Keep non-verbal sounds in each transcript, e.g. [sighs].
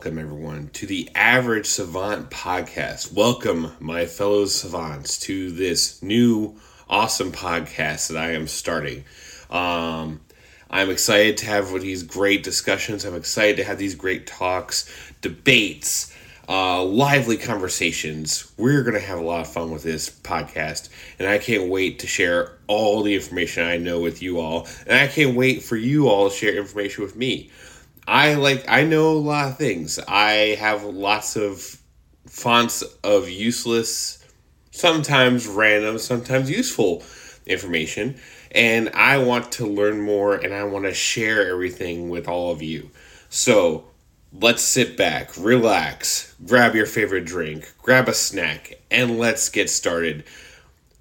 welcome everyone to the Average Savant podcast. Welcome, my fellow savants, to this new awesome podcast that I am starting. Um, I'm excited to have these great discussions. I'm excited to have these great talks, debates, uh, lively conversations. We're going to have a lot of fun with this podcast, and I can't wait to share all the information I know with you all. And I can't wait for you all to share information with me. I like I know a lot of things. I have lots of fonts of useless, sometimes random, sometimes useful information, and I want to learn more and I want to share everything with all of you. So, let's sit back, relax, grab your favorite drink, grab a snack, and let's get started.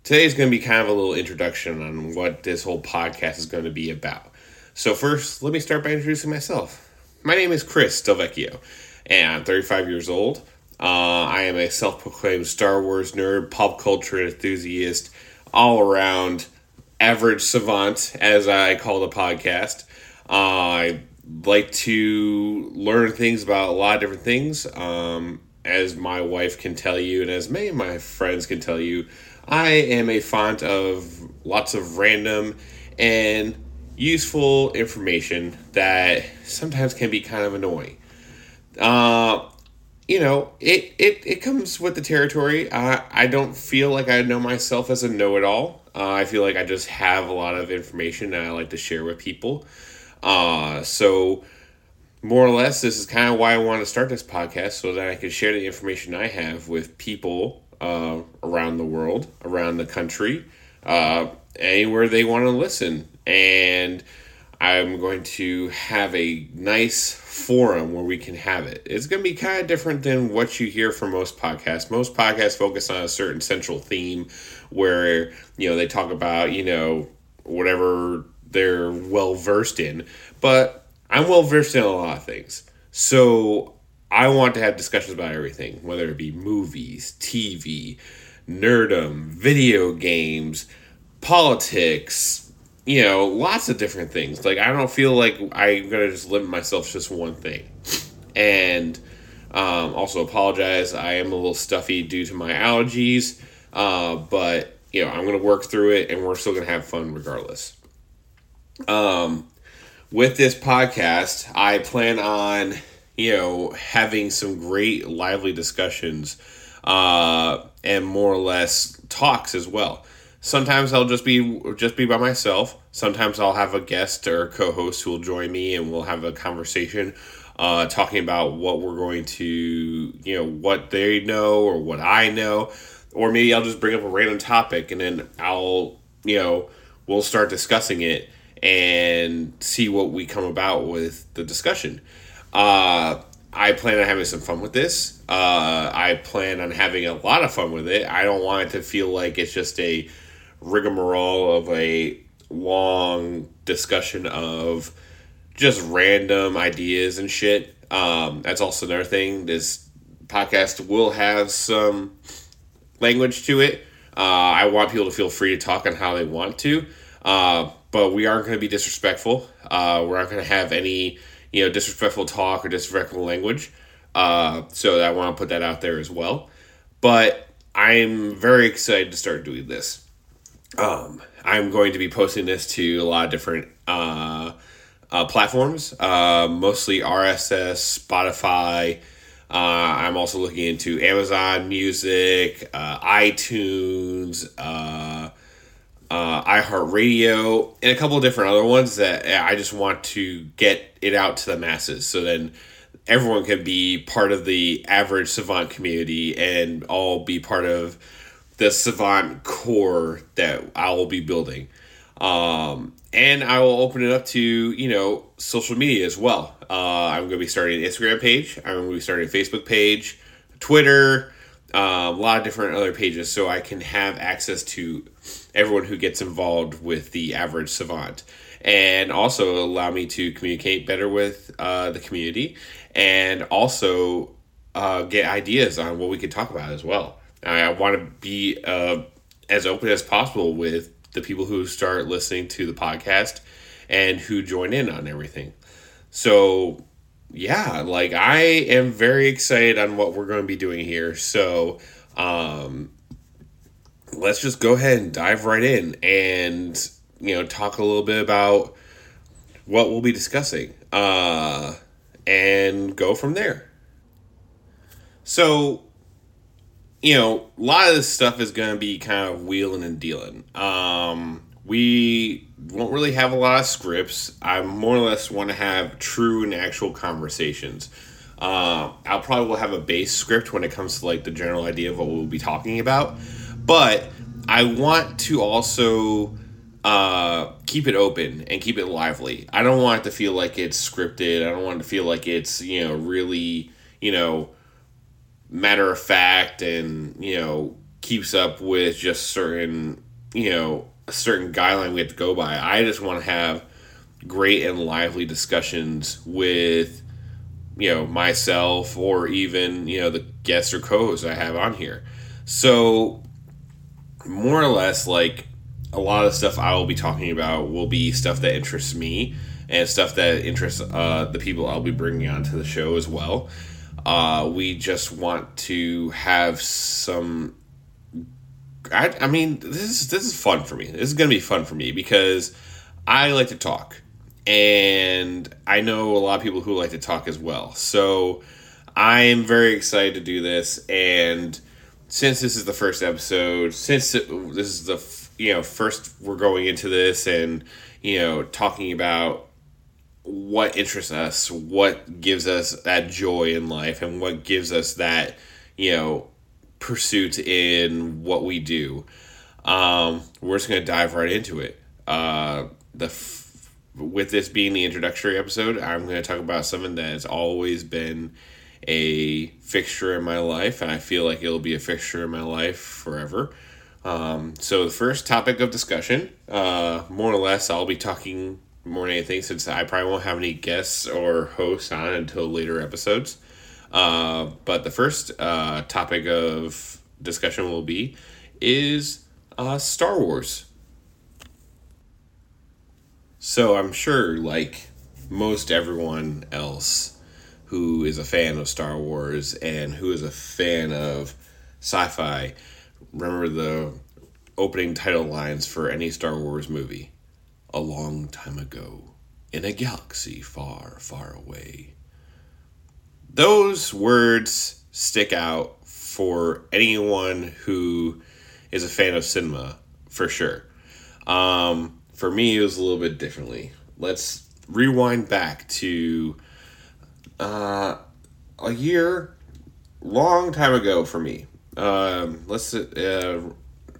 Today's going to be kind of a little introduction on what this whole podcast is going to be about. So, first, let me start by introducing myself. My name is Chris Delvecchio, and I'm 35 years old. Uh, I am a self proclaimed Star Wars nerd, pop culture enthusiast, all around average savant, as I call the podcast. Uh, I like to learn things about a lot of different things. Um, as my wife can tell you, and as many of my friends can tell you, I am a font of lots of random and useful information that sometimes can be kind of annoying. Uh, you know, it, it, it comes with the territory. Uh, I don't feel like I know myself as a know it all. Uh, I feel like I just have a lot of information that I like to share with people. Uh, so, more or less, this is kind of why I want to start this podcast so that I can share the information I have with people uh, around the world, around the country, uh, anywhere they want to listen and I'm going to have a nice forum where we can have it. It's going to be kind of different than what you hear from most podcasts. Most podcasts focus on a certain central theme where, you know, they talk about, you know, whatever they're well versed in. But I'm well versed in a lot of things. So I want to have discussions about everything, whether it be movies, TV, nerdum, video games, politics, you know, lots of different things. Like I don't feel like I'm gonna just limit myself to just one thing. And um, also apologize. I am a little stuffy due to my allergies, uh, but you know I'm gonna work through it, and we're still gonna have fun regardless. Um, with this podcast, I plan on you know having some great lively discussions uh, and more or less talks as well. Sometimes I'll just be just be by myself. Sometimes I'll have a guest or a co-host who will join me, and we'll have a conversation, uh, talking about what we're going to, you know, what they know or what I know, or maybe I'll just bring up a random topic, and then I'll, you know, we'll start discussing it and see what we come about with the discussion. Uh, I plan on having some fun with this. Uh, I plan on having a lot of fun with it. I don't want it to feel like it's just a rigmarole of a long discussion of just random ideas and shit. Um, that's also another thing. This podcast will have some language to it. Uh, I want people to feel free to talk on how they want to, uh, but we aren't going to be disrespectful. Uh, we're not going to have any, you know, disrespectful talk or disrespectful language. Uh, so I want to put that out there as well. But I'm very excited to start doing this. Um, I'm going to be posting this to a lot of different uh, uh, platforms, uh, mostly RSS, Spotify. Uh, I'm also looking into Amazon Music, uh, iTunes, uh, iHeartRadio, and a couple of different other ones that I just want to get it out to the masses. So then everyone can be part of the average savant community and all be part of the Savant core that I will be building. Um, and I will open it up to, you know, social media as well. Uh, I'm going to be starting an Instagram page. I'm going to be starting a Facebook page, Twitter, uh, a lot of different other pages so I can have access to everyone who gets involved with the average savant and also allow me to communicate better with uh, the community and also uh, get ideas on what we could talk about as well. I want to be uh, as open as possible with the people who start listening to the podcast and who join in on everything. So yeah, like I am very excited on what we're going to be doing here. So, um, let's just go ahead and dive right in and you know talk a little bit about what we'll be discussing uh, and go from there. So, you know, a lot of this stuff is going to be kind of wheeling and dealing. Um, we won't really have a lot of scripts. I more or less want to have true and actual conversations. Uh, I'll probably will have a base script when it comes to like the general idea of what we'll be talking about, but I want to also uh, keep it open and keep it lively. I don't want it to feel like it's scripted. I don't want it to feel like it's you know really you know matter of fact and you know keeps up with just certain you know a certain guideline we have to go by. I just want to have great and lively discussions with you know myself or even you know the guests or co-hosts I have on here. So more or less like a lot of stuff I will be talking about will be stuff that interests me and stuff that interests uh, the people I'll be bringing onto the show as well. Uh, we just want to have some I, I mean, this is this is fun for me. This is gonna be fun for me because I like to talk, and I know a lot of people who like to talk as well. So I am very excited to do this, and since this is the first episode, since this is the you know first we're going into this, and you know talking about what interests us, what gives us that joy in life, and what gives us that you know pursuit in what we do. Um, we're just going to dive right into it. Uh, the f- with this being the introductory episode, I'm going to talk about something that has always been a fixture in my life, and I feel like it'll be a fixture in my life forever. Um, so the first topic of discussion, uh, more or less, I'll be talking more than anything since I probably won't have any guests or hosts on until later episodes. Uh, but the first uh, topic of discussion will be is uh, Star Wars. So I'm sure, like most everyone else who is a fan of Star Wars and who is a fan of sci-fi, remember the opening title lines for any Star Wars movie. A long time ago, in a galaxy far, far away, those words stick out for anyone who is a fan of cinema for sure. Um, for me, it was a little bit differently. Let's rewind back to uh, a year, long time ago for me. Um, let's uh,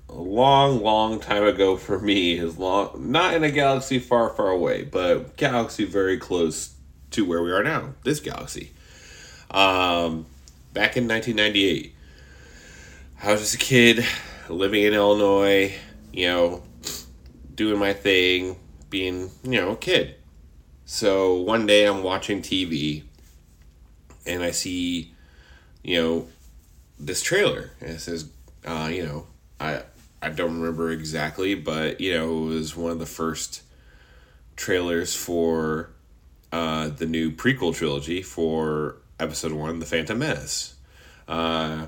a long, long time ago for me is long, not in a galaxy far, far away, but galaxy very close to where we are now. This galaxy. Um, back in 1998, I was just a kid living in Illinois, you know, doing my thing, being, you know, a kid. So one day I'm watching TV and I see, you know, this trailer and it says, uh, you know, I I don't remember exactly, but you know, it was one of the first trailers for uh, the new prequel trilogy for episode one, The Phantom Menace. Uh,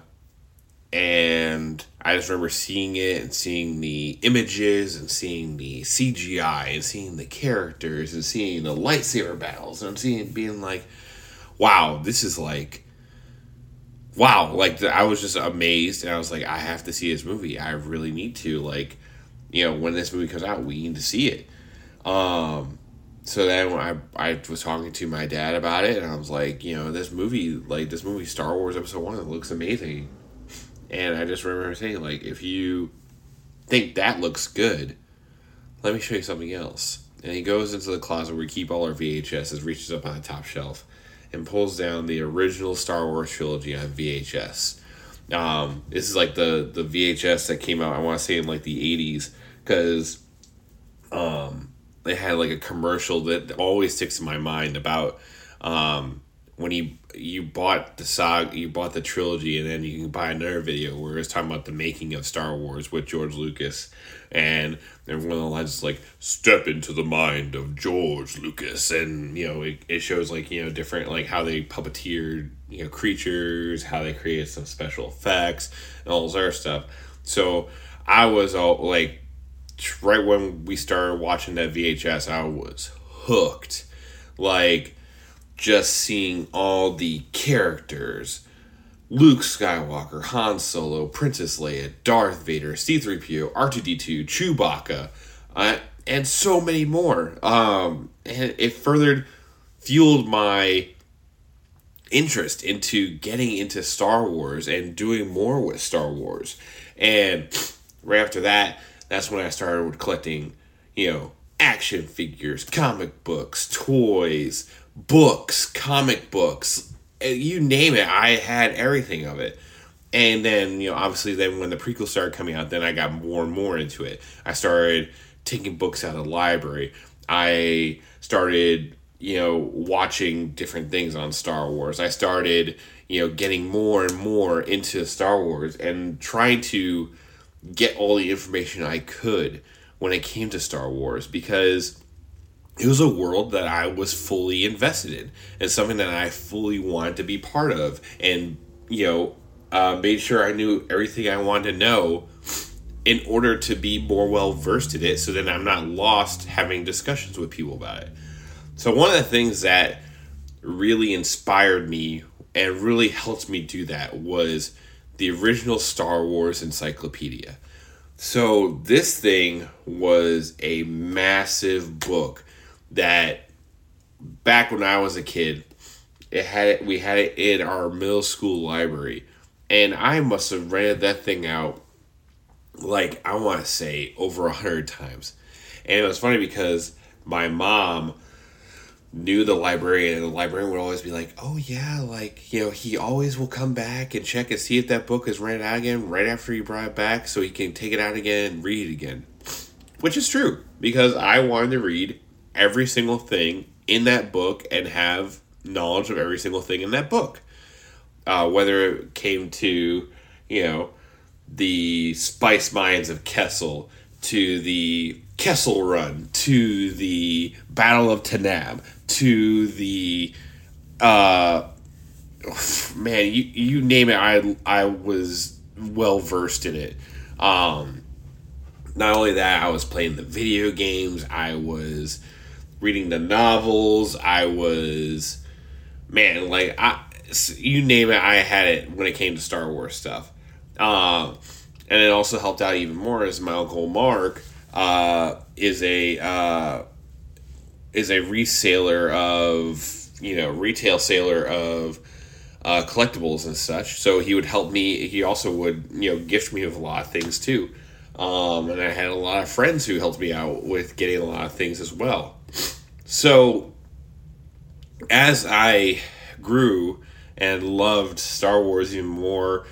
and I just remember seeing it and seeing the images and seeing the CGI and seeing the characters and seeing the lightsaber battles and I'm seeing being like, wow, this is like, wow, like I was just amazed and I was like, I have to see this movie. I really need to like, you know, when this movie comes out, we need to see it. Um, so then I I was talking to my dad about it, and I was like, you know, this movie, like this movie, Star Wars Episode One, looks amazing, and I just remember saying, like, if you think that looks good, let me show you something else. And he goes into the closet where we keep all our VHSs, reaches up on the top shelf, and pulls down the original Star Wars trilogy on VHS. Um, this is like the the VHS that came out. I want to say in like the '80s, because um, they had like a commercial that always sticks in my mind about um, when he you bought the saga, you bought the trilogy, and then you can buy another video where it's talking about the making of Star Wars with George Lucas, and and one of the lines is like "Step into the mind of George Lucas," and you know it, it shows like you know different like how they puppeteered you know creatures, how they created some special effects, and all this other stuff. So I was all like, right when we started watching that VHS, I was hooked, like just seeing all the characters Luke Skywalker, Han Solo, Princess Leia, Darth Vader, C3PO, R2D2, Chewbacca, uh, and so many more. Um, and it furthered fueled my interest into getting into Star Wars and doing more with Star Wars. And right after that, that's when I started with collecting, you know, action figures, comic books, toys, books, comic books, eh, you name it. I had everything of it. And then, you know, obviously, then when the prequel started coming out, then I got more and more into it. I started taking books out of the library. I started, you know, watching different things on Star Wars. I started, you know, getting more and more into Star Wars and trying to get all the information I could when it came to Star Wars because it was a world that I was fully invested in and something that I fully wanted to be part of and you know uh, made sure I knew everything I wanted to know in order to be more well versed in it so that I'm not lost having discussions with people about it. So one of the things that really inspired me and really helped me do that was the original Star Wars encyclopedia. So this thing was a massive book that back when I was a kid, it had we had it in our middle school library, and I must have rented that thing out like I want to say over a hundred times, and it was funny because my mom knew the librarian and the librarian would always be like oh yeah like you know he always will come back and check and see if that book is rented out again right after you brought it back so he can take it out again and read it again. Which is true because i wanted to read every single thing in that book and have knowledge of every single thing in that book. Uh, whether it came to, you know, the spice mines of Kessel, to the Kessel Run, to the Battle of Tanaab, to the, uh, [sighs] man, you, you name it, I, I was well versed in it. Um, not only that, I was playing the video games, I was reading the novels. I was, man, like I, you name it, I had it when it came to Star Wars stuff. Uh, and it also helped out even more as my uncle Mark uh, is a uh, is a reseller of you know retail seller of uh, collectibles and such. So he would help me. He also would you know gift me with a lot of things too. Um, and I had a lot of friends who helped me out with getting a lot of things as well. So, as I grew and loved Star Wars even more,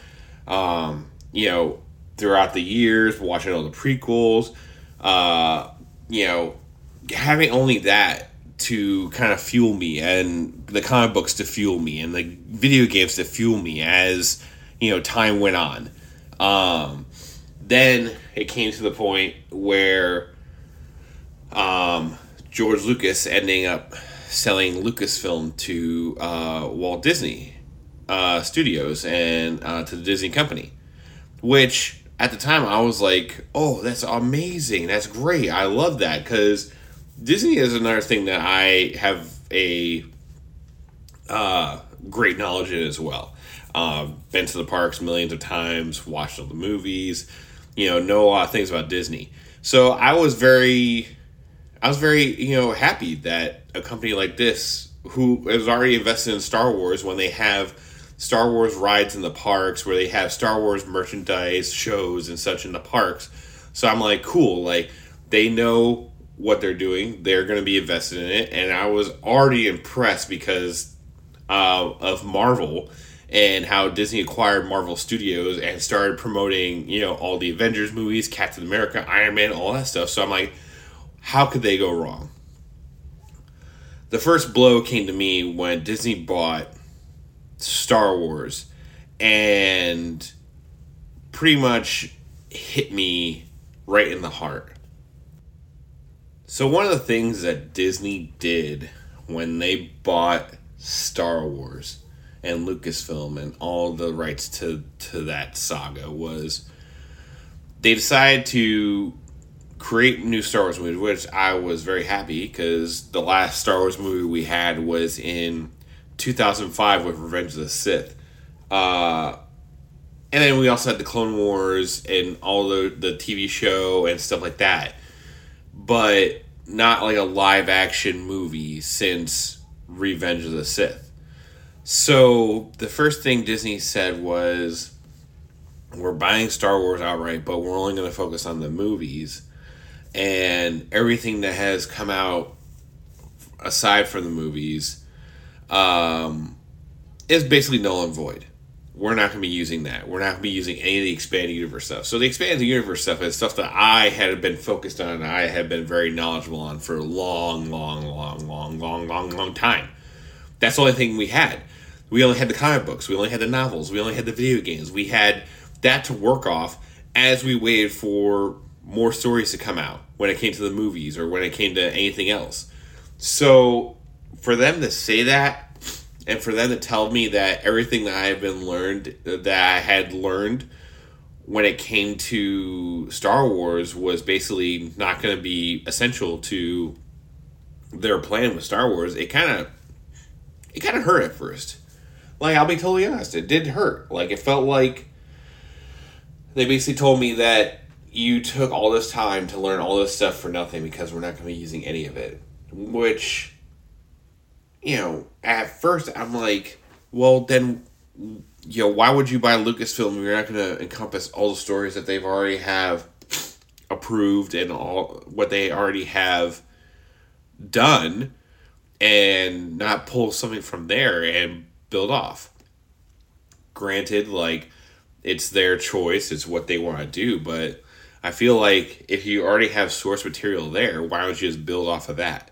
um, you know, throughout the years, watching all the prequels, uh, you know, having only that to kind of fuel me and the comic books to fuel me and the video games to fuel me as, you know, time went on. Um, then it came to the point where um, George Lucas ending up selling Lucasfilm to uh, Walt Disney uh, Studios and uh, to the Disney Company, which at the time I was like, "Oh, that's amazing! That's great! I love that!" Because Disney is another thing that I have a uh, great knowledge in as well. Uh, been to the parks millions of times, watched all the movies, you know, know a lot of things about Disney. So I was very I was very, you know, happy that a company like this, who has already invested in Star Wars, when they have Star Wars rides in the parks, where they have Star Wars merchandise shows and such in the parks. So I'm like, cool, like they know what they're doing. They're going to be invested in it, and I was already impressed because uh, of Marvel and how Disney acquired Marvel Studios and started promoting, you know, all the Avengers movies, Captain America, Iron Man, all that stuff. So I'm like how could they go wrong? The first blow came to me when Disney bought Star Wars and pretty much hit me right in the heart. So, one of the things that Disney did when they bought Star Wars and Lucasfilm and all the rights to, to that saga was they decided to create new Star Wars movies, which I was very happy because the last Star Wars movie we had was in 2005 with Revenge of the Sith. Uh, and then we also had the Clone Wars and all the, the TV show and stuff like that. But not like a live action movie since Revenge of the Sith. So the first thing Disney said was, we're buying Star Wars outright, but we're only going to focus on the movies. And everything that has come out aside from the movies um, is basically null and void. We're not going to be using that. We're not going to be using any of the expanded universe stuff. So the expanded universe stuff is stuff that I had been focused on and I had been very knowledgeable on for a long, long, long, long, long, long, long time. That's the only thing we had. We only had the comic books. We only had the novels. We only had the video games. We had that to work off as we waited for more stories to come out when it came to the movies or when it came to anything else. So for them to say that and for them to tell me that everything that I have been learned that I had learned when it came to Star Wars was basically not going to be essential to their plan with Star Wars, it kind of it kind of hurt at first. Like I'll be totally honest, it did hurt. Like it felt like they basically told me that you took all this time to learn all this stuff for nothing because we're not going to be using any of it. Which, you know, at first I'm like, well, then, you know, why would you buy Lucasfilm if you're not going to encompass all the stories that they've already have approved and all what they already have done and not pull something from there and build off? Granted, like, it's their choice, it's what they want to do, but I feel like if you already have source material there, why don't you just build off of that?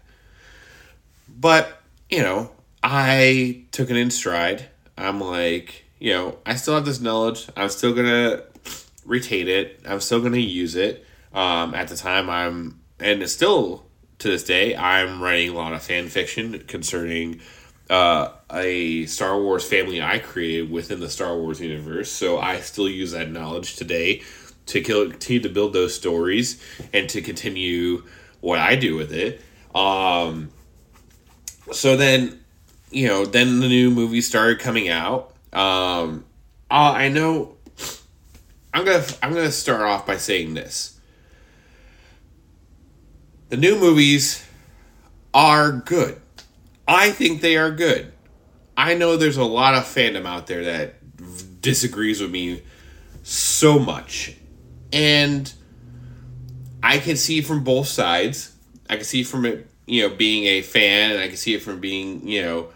But, you know, I took it in stride. I'm like, you know, I still have this knowledge. I'm still going to retain it. I'm still going to use it. Um, at the time, I'm, and still to this day, I'm writing a lot of fan fiction concerning uh, a Star Wars family I created within the Star Wars universe. So I still use that knowledge today to continue to build those stories and to continue what I do with it. Um, so then, you know, then the new movies started coming out. Um, uh, I know. I'm gonna I'm gonna start off by saying this. The new movies are good. I think they are good. I know there's a lot of fandom out there that disagrees with me so much. And I can see from both sides. I can see from it, you know, being a fan, and I can see it from being, you know,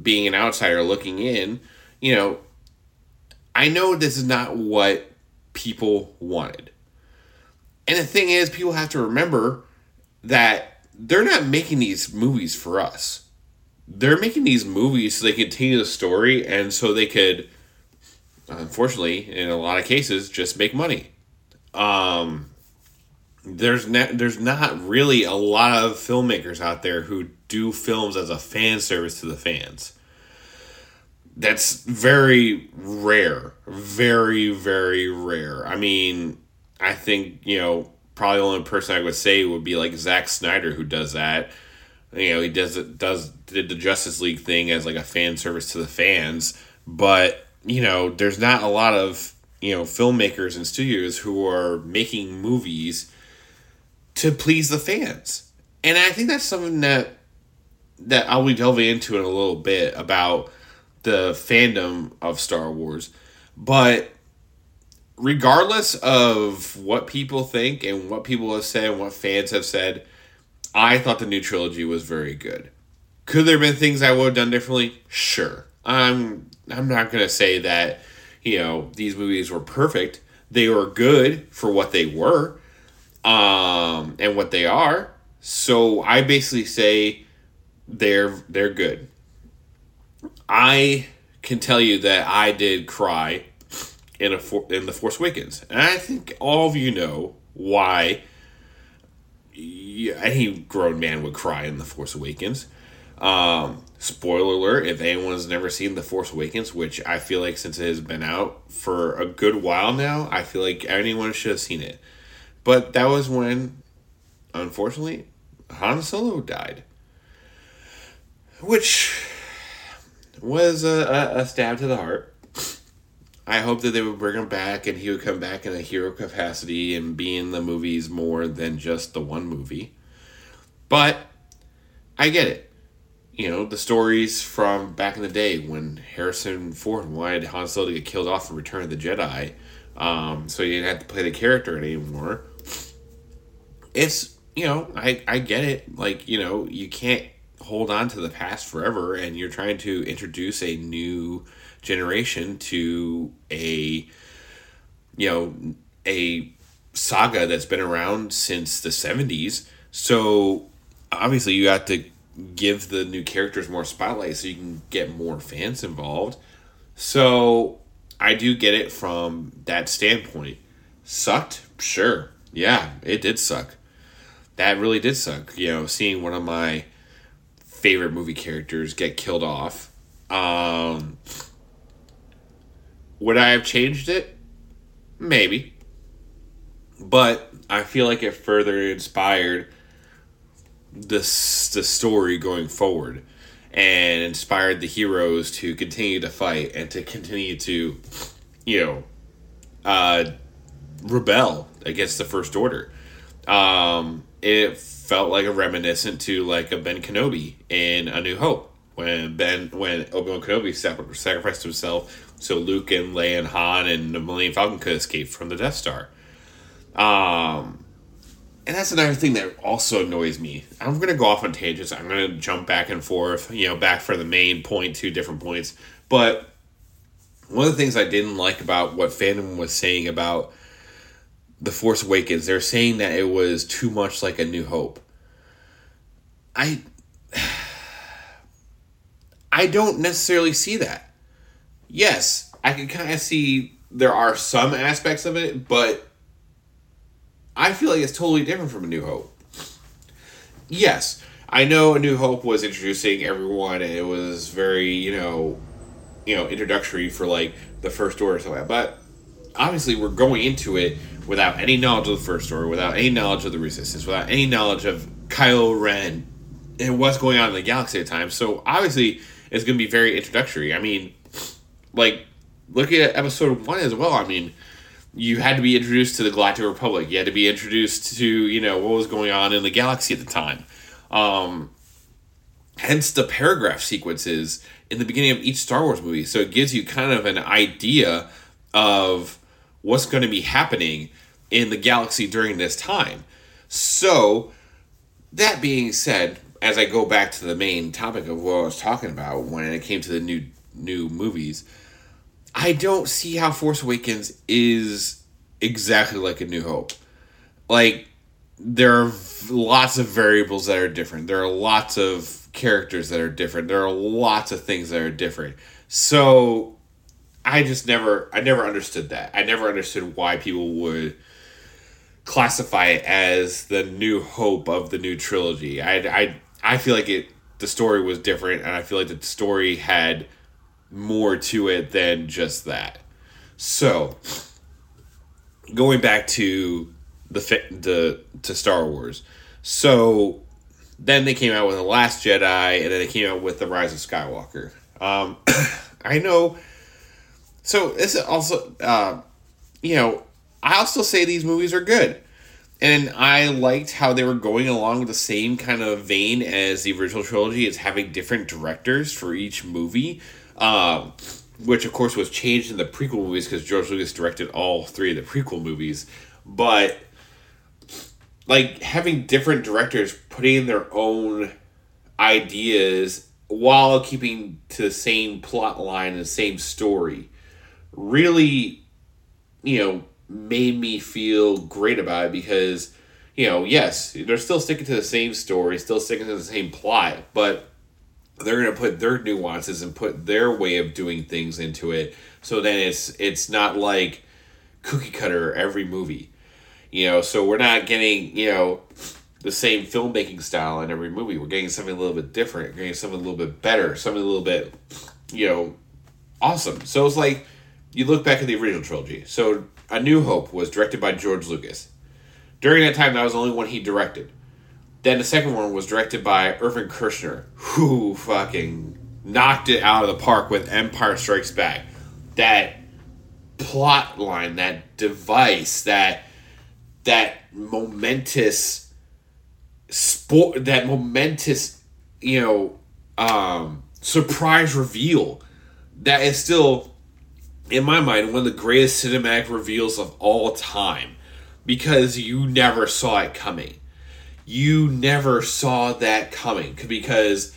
being an outsider looking in. You know, I know this is not what people wanted. And the thing is, people have to remember that they're not making these movies for us. They're making these movies so they can continue the story and so they could, unfortunately, in a lot of cases, just make money. Um, there's ne- there's not really a lot of filmmakers out there who do films as a fan service to the fans. That's very rare, very very rare. I mean, I think you know probably the only person I would say would be like Zack Snyder who does that. You know, he does it does did the Justice League thing as like a fan service to the fans, but you know, there's not a lot of you know filmmakers and studios who are making movies to please the fans, and I think that's something that that I'll be delving into in a little bit about the fandom of Star Wars, but regardless of what people think and what people have said and what fans have said, I thought the new trilogy was very good. Could there have been things I would have done differently? Sure. I'm I'm not gonna say that, you know, these movies were perfect. They were good for what they were, um, and what they are. So I basically say they're they're good. I can tell you that I did cry in a for, in the Force Awakens, and I think all of you know why. Any grown man would cry in the Force Awakens. Um, spoiler alert: if anyone's never seen the Force Awakens, which I feel like since it has been out for a good while now, I feel like anyone should have seen it. But that was when, unfortunately, Han Solo died, which was a, a, stab to the heart. I hope that they would bring him back and he would come back in a hero capacity and be in the movies more than just the one movie. But I get it. You know, the stories from back in the day when Harrison Ford wanted Han Solo to get killed off in Return of the Jedi, um, so you didn't have to play the character anymore. It's, you know, I, I get it. Like, you know, you can't hold on to the past forever and you're trying to introduce a new generation to a you know a saga that's been around since the 70s so obviously you have to give the new characters more spotlight so you can get more fans involved so i do get it from that standpoint sucked sure yeah it did suck that really did suck you know seeing one of my favorite movie characters get killed off. Um, would I have changed it? Maybe. But I feel like it further inspired this the story going forward and inspired the heroes to continue to fight and to continue to you know uh rebel against the first order um it felt like a reminiscent to like a Ben Kenobi in A New Hope when Ben when Obi Wan Kenobi sacrificed himself so Luke and Leia and Han and the Millennium Falcon could escape from the Death Star. Um, and that's another thing that also annoys me. I'm gonna go off on tangents. I'm gonna jump back and forth, you know, back for the main point, two different points. But one of the things I didn't like about what fandom was saying about the Force Awakens, they're saying that it was too much like A New Hope. I [sighs] I don't necessarily see that. Yes, I can kind of see there are some aspects of it, but I feel like it's totally different from A New Hope. Yes, I know A New Hope was introducing everyone and it was very, you know, you know, introductory for like the first order or something, but obviously we're going into it without any knowledge of the first order, without any knowledge of the resistance, without any knowledge of Kylo Ren and what's going on in the galaxy at the time. So obviously, it's going to be very introductory. I mean, like looking at episode one as well. I mean, you had to be introduced to the Galactic Republic. You had to be introduced to you know what was going on in the galaxy at the time. Um, hence the paragraph sequences in the beginning of each Star Wars movie. So it gives you kind of an idea of what's going to be happening in the galaxy during this time. So, that being said, as I go back to the main topic of what I was talking about when it came to the new new movies, I don't see how Force Awakens is exactly like A New Hope. Like there are lots of variables that are different. There are lots of characters that are different. There are lots of things that are different. So I just never I never understood that. I never understood why people would classify it as the new hope of the new trilogy. I I I feel like it the story was different, and I feel like the story had more to it than just that. So, going back to the the to Star Wars, so then they came out with the Last Jedi, and then they came out with the Rise of Skywalker. Um, [coughs] I know. So this also, uh, you know, I also say these movies are good and I liked how they were going along the same kind of vein as the original trilogy, as having different directors for each movie, um, which of course was changed in the prequel movies because George Lucas directed all three of the prequel movies. But like having different directors putting in their own ideas while keeping to the same plot line and the same story really, you know, made me feel great about it because, you know, yes, they're still sticking to the same story, still sticking to the same plot, but they're going to put their nuances and put their way of doing things into it. So then it's it's not like cookie cutter every movie. You know, so we're not getting, you know, the same filmmaking style in every movie. We're getting something a little bit different, we're getting something a little bit better, something a little bit, you know, awesome. So it's like you look back at the original trilogy. So A New Hope was directed by George Lucas. During that time, that was the only one he directed. Then the second one was directed by Irvin Kershner, who fucking knocked it out of the park with Empire Strikes Back. That plot line, that device, that that momentous sport, that momentous, you know, um, surprise reveal that is still, in my mind, one of the greatest cinematic reveals of all time because you never saw it coming. You never saw that coming because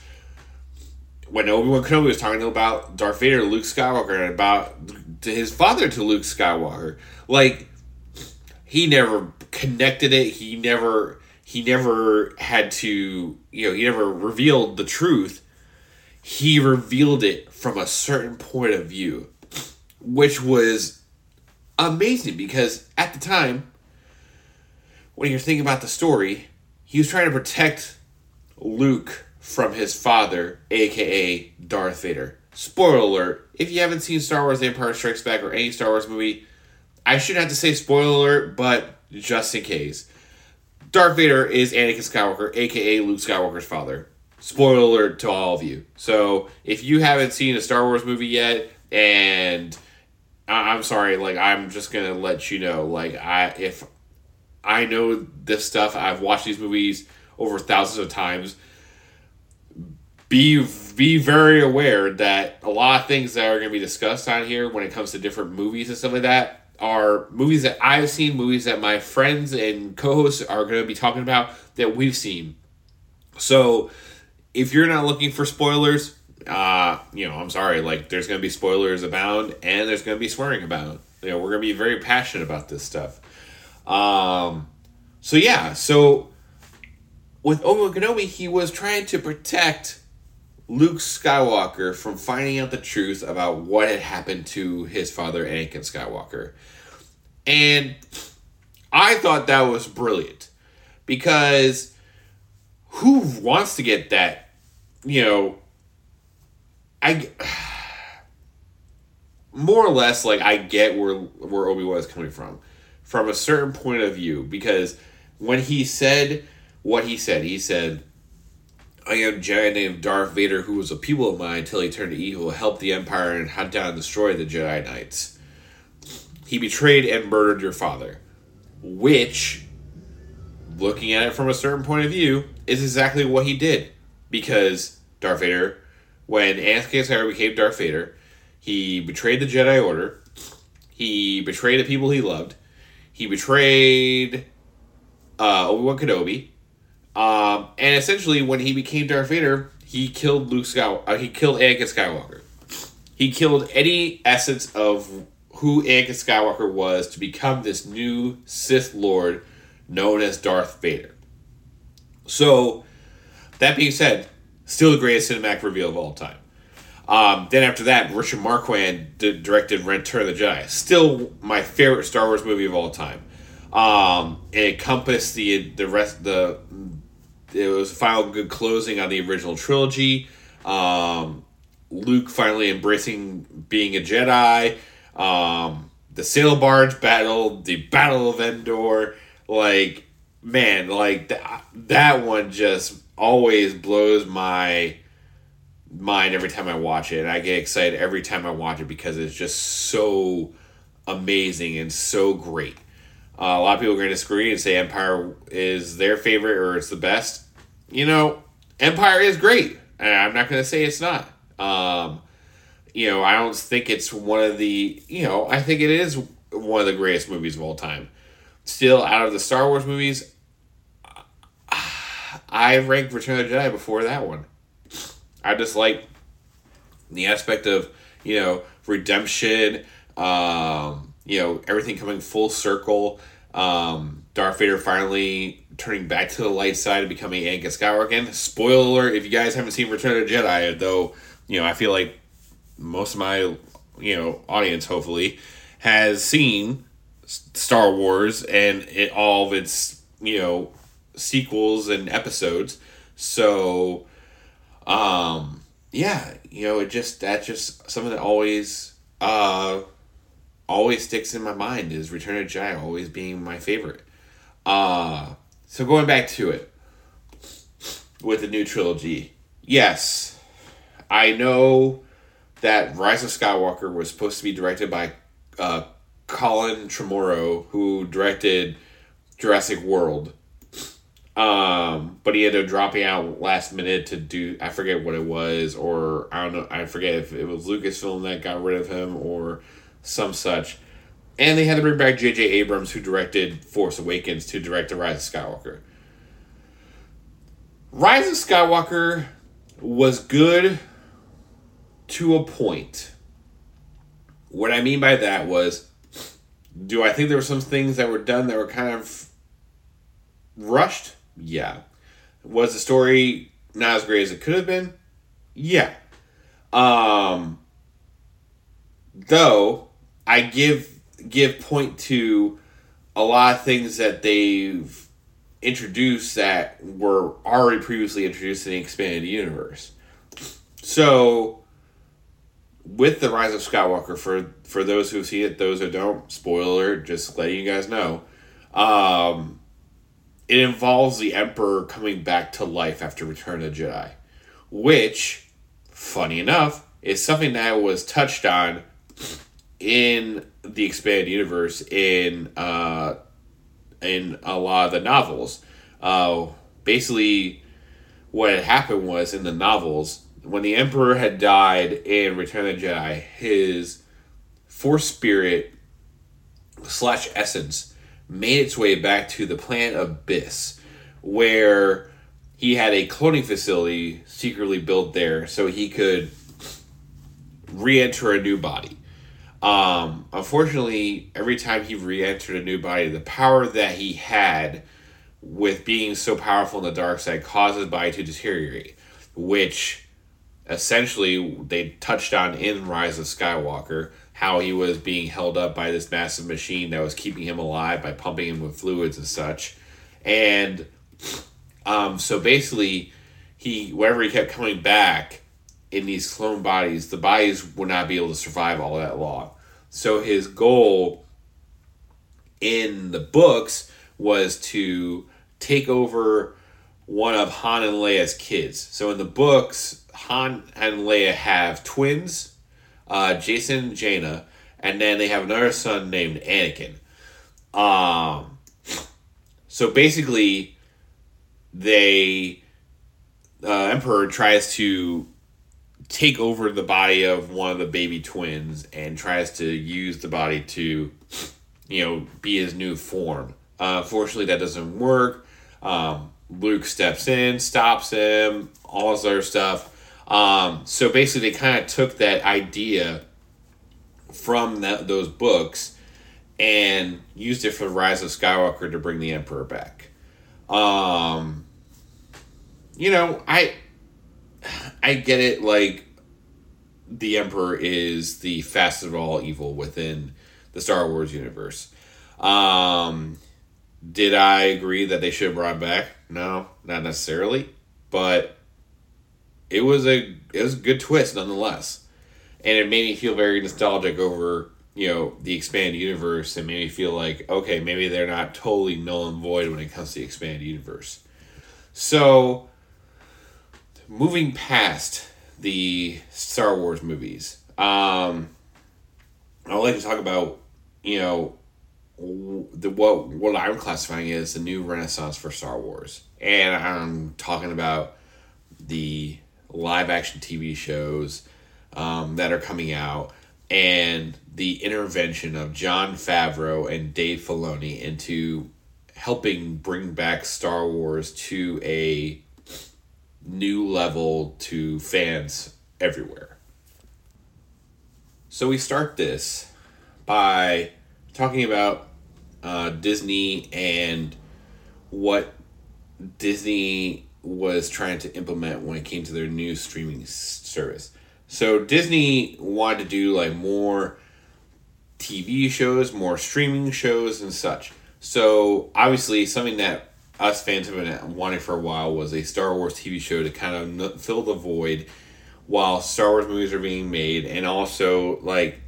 when Obi Wan Kenobi was talking about Darth Vader, Luke Skywalker, and about his father to Luke Skywalker, like he never connected it. He never he never had to you know he never revealed the truth. He revealed it from a certain point of view, which was amazing because at the time when you're thinking about the story, he was trying to protect Luke from his father, aka Darth Vader. Spoiler alert, if you haven't seen Star Wars The Empire Strikes Back or any Star Wars movie, I shouldn't have to say spoiler alert, but just in case. Darth Vader is Anakin Skywalker, aka Luke Skywalker's father. Spoiler alert to all of you. So if you haven't seen a Star Wars movie yet, and I- I'm sorry, like I'm just gonna let you know, like I if I know this stuff, I've watched these movies over thousands of times. Be be very aware that a lot of things that are going to be discussed on here when it comes to different movies and stuff like that are movies that I've seen, movies that my friends and co-hosts are going to be talking about that we've seen. So, if you're not looking for spoilers, uh, you know, I'm sorry, like there's going to be spoilers abound and there's going to be swearing abound. You know, we're going to be very passionate about this stuff. Um, so yeah, so with Obi-Wan Kenobi, he was trying to protect Luke Skywalker from finding out the truth about what had happened to his father, Anakin Skywalker. And I thought that was brilliant because who wants to get that, you know, I [sighs] more or less like I get where where Obi-Wan is coming from from a certain point of view because when he said what he said, he said I am Jedi named Darth Vader, who was a pupil of mine until he turned to evil, helped the Empire, and hunt down and destroy the Jedi Knights. He betrayed and murdered your father. Which, looking at it from a certain point of view, is exactly what he did. Because Darth Vader, when Anakin Skywalker became Darth Vader, he betrayed the Jedi Order, he betrayed the people he loved, he betrayed uh, Obi Wan Kenobi, um, and essentially, when he became Darth Vader, he killed Luke Skywalker. Uh, he killed Anakin Skywalker. He killed any essence of who Anakin Skywalker was to become this new Sith Lord known as Darth Vader. So, that being said, still the greatest cinematic reveal of all time. Um, then after that, Richard Marquand d- directed Return of the Jedi. Still my favorite Star Wars movie of all time. Um, it encompassed the the rest the it was a final good closing on the original trilogy. Um, Luke finally embracing being a Jedi. Um, the sail barge battle, the Battle of Endor, like man, like that that one just always blows my mind every time I watch it. I get excited every time I watch it because it's just so amazing and so great. Uh, a lot of people are going to disagree and say Empire is their favorite or it's the best. You know, Empire is great. And I'm not going to say it's not. Um, you know, I don't think it's one of the, you know, I think it is one of the greatest movies of all time. Still, out of the Star Wars movies, I ranked Return of the Jedi before that one. I just like the aspect of, you know, redemption, um, you know, everything coming full circle. Um, Darth Vader finally turning back to the light side and becoming Anakin Skywalker again. Spoiler alert: if you guys haven't seen Return of the Jedi, though, you know I feel like most of my you know audience hopefully has seen Star Wars and it, all of its you know sequels and episodes. So, um, yeah, you know, it just that just something that always uh always sticks in my mind is Return of Jedi always being my favorite. Uh so going back to it with the new trilogy, yes, I know that Rise of Skywalker was supposed to be directed by uh, Colin Trevorrow, who directed Jurassic World. Um, but he ended up dropping out last minute to do I forget what it was, or I don't know I forget if it was Lucasfilm that got rid of him or some such. And they had to bring back J.J. Abrams, who directed Force Awakens, to direct The Rise of Skywalker. Rise of Skywalker was good to a point. What I mean by that was, do I think there were some things that were done that were kind of rushed? Yeah. Was the story not as great as it could have been? Yeah. Um, though I give give point to a lot of things that they've introduced that were already previously introduced in the expanded universe. So with the rise of Skywalker, for for those who see it, those who don't, spoiler, just letting you guys know. Um, it involves the Emperor coming back to life after Return of the Jedi, which, funny enough, is something that was touched on in the expanded universe in uh, in a lot of the novels. Uh, basically, what had happened was in the novels when the Emperor had died in Return of the Jedi, his Force spirit slash essence made its way back to the planet Byss, where he had a cloning facility secretly built there so he could re-enter a new body. Um, unfortunately, every time he re-entered a new body, the power that he had with being so powerful in the dark side caused his body to deteriorate, which essentially they touched on in Rise of Skywalker how he was being held up by this massive machine that was keeping him alive by pumping him with fluids and such. And um, so basically, he wherever he kept coming back in these clone bodies, the bodies would not be able to survive all that long. So his goal in the books was to take over one of Han and Leia's kids. So in the books, Han and Leia have twins uh, Jacen Jaina, and then they have another son named Anakin. Um, so basically, they uh, Emperor tries to take over the body of one of the baby twins and tries to use the body to, you know, be his new form. Uh, fortunately, that doesn't work. Um, Luke steps in, stops him, all this other stuff. Um, so basically, they kind of took that idea from that, those books and used it for the Rise of Skywalker to bring the Emperor back. Um, you know, I I get it. Like the Emperor is the fastest of all evil within the Star Wars universe. Um, did I agree that they should have brought him back? No, not necessarily, but it was a it was a good twist nonetheless, and it made me feel very nostalgic over you know the expanded universe. And made me feel like okay maybe they're not totally null and void when it comes to the expanded universe. So, moving past the Star Wars movies, um, I'd like to talk about you know the what what I'm classifying as the new renaissance for Star Wars, and I'm talking about the live action TV shows um, that are coming out and the intervention of Jon Favreau and Dave Filoni into helping bring back Star Wars to a new level to fans everywhere. So we start this by talking about uh, Disney and what Disney was trying to implement when it came to their new streaming service. So Disney wanted to do like more TV shows, more streaming shows, and such. So obviously, something that us fans have been wanting for a while was a Star Wars TV show to kind of fill the void while Star Wars movies are being made, and also like,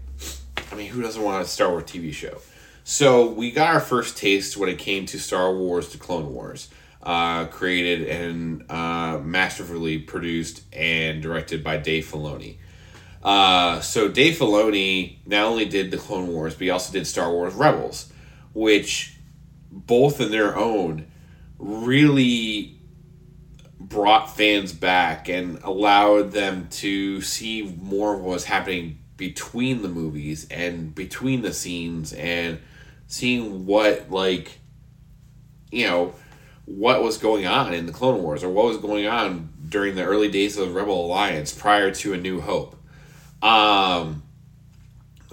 I mean, who doesn't want a Star Wars TV show? So we got our first taste when it came to Star Wars: The Clone Wars, uh, created and uh, masterfully produced and directed by Dave Filoni. Uh, so Dave Filoni not only did the Clone Wars, but he also did Star Wars Rebels, which both in their own really brought fans back and allowed them to see more of what was happening between the movies and between the scenes and seeing what like you know what was going on in the Clone Wars or what was going on during the early days of the Rebel Alliance prior to A New Hope. Um,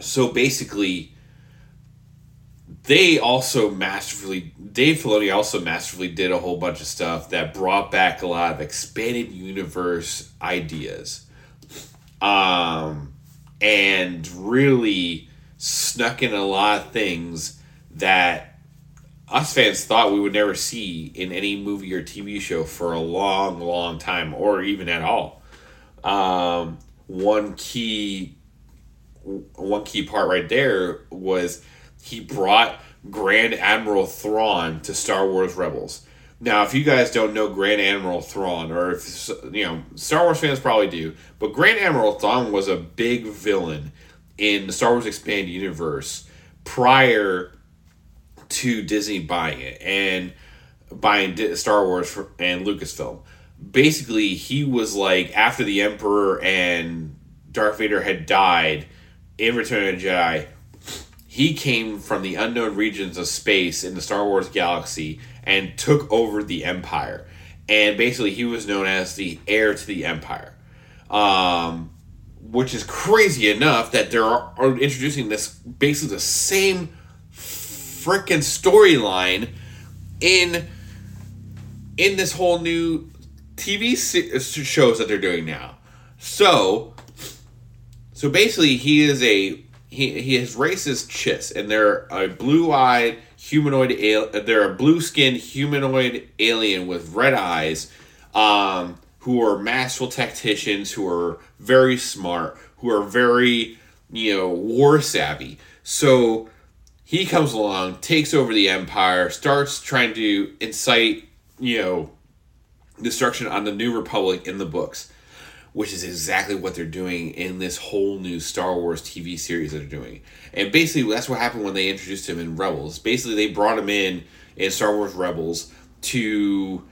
so basically, they also masterfully Dave Filoni also masterfully did a whole bunch of stuff that brought back a lot of expanded universe ideas. Um and really snuck in a lot of things that us fans thought we would never see in any movie or TV show for a long, long time, or even at all. Um, one key, one key part right there was he brought Grand Admiral Thrawn to Star Wars Rebels. Now, if you guys don't know Grand Admiral Thrawn, or if you know Star Wars fans probably do, but Grand Admiral Thrawn was a big villain in the Star Wars Expanded Universe prior to Disney buying it and buying Star Wars and Lucasfilm. Basically, he was like after the Emperor and Darth Vader had died in Return of the Jedi he came from the unknown regions of space in the Star Wars galaxy and took over the Empire. And basically, he was known as the heir to the Empire. Um, which is crazy enough that they're introducing this basically the same freaking storyline in in this whole new TV shows that they're doing now. So, so basically, he is a he, he his race is Chiss, and they're a blue-eyed humanoid. They're a blue-skinned humanoid alien with red eyes, um, who are masterful tacticians, who are very smart, who are very you know war savvy. So he comes along, takes over the empire, starts trying to incite you know destruction on the New Republic in the books which is exactly what they're doing in this whole new Star Wars TV series that they're doing. And basically, that's what happened when they introduced him in Rebels. Basically, they brought him in in Star Wars Rebels to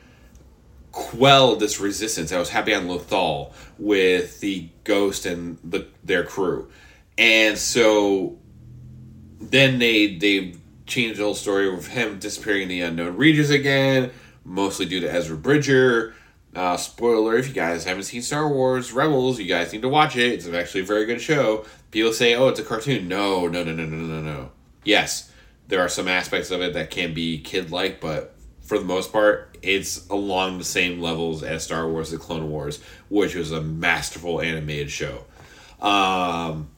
quell this resistance that was happening on Lothal with the Ghost and the, their crew. And so then they they changed the whole story of him disappearing in the unknown regions again, mostly due to Ezra Bridger uh, spoiler if you guys haven't seen Star Wars Rebels, you guys need to watch it. It's actually a very good show. People say, oh, it's a cartoon. No, no, no, no, no, no, no. Yes, there are some aspects of it that can be kid like, but for the most part, it's along the same levels as Star Wars The Clone Wars, which was a masterful animated show. Um,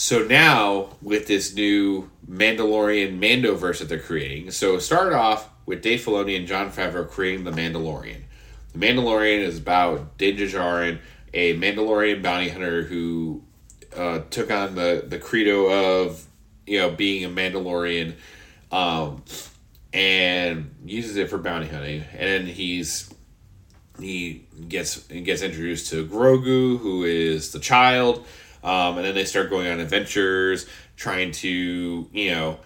so now, with this new Mandalorian Mandoverse that they're creating, so it started off with Dave Filoni and Jon Favreau creating The Mandalorian. The Mandalorian is about Din Djarin, a Mandalorian bounty hunter who uh, took on the, the credo of you know being a Mandalorian, um, and uses it for bounty hunting. And he's he gets he gets introduced to Grogu, who is the child, um, and then they start going on adventures, trying to you know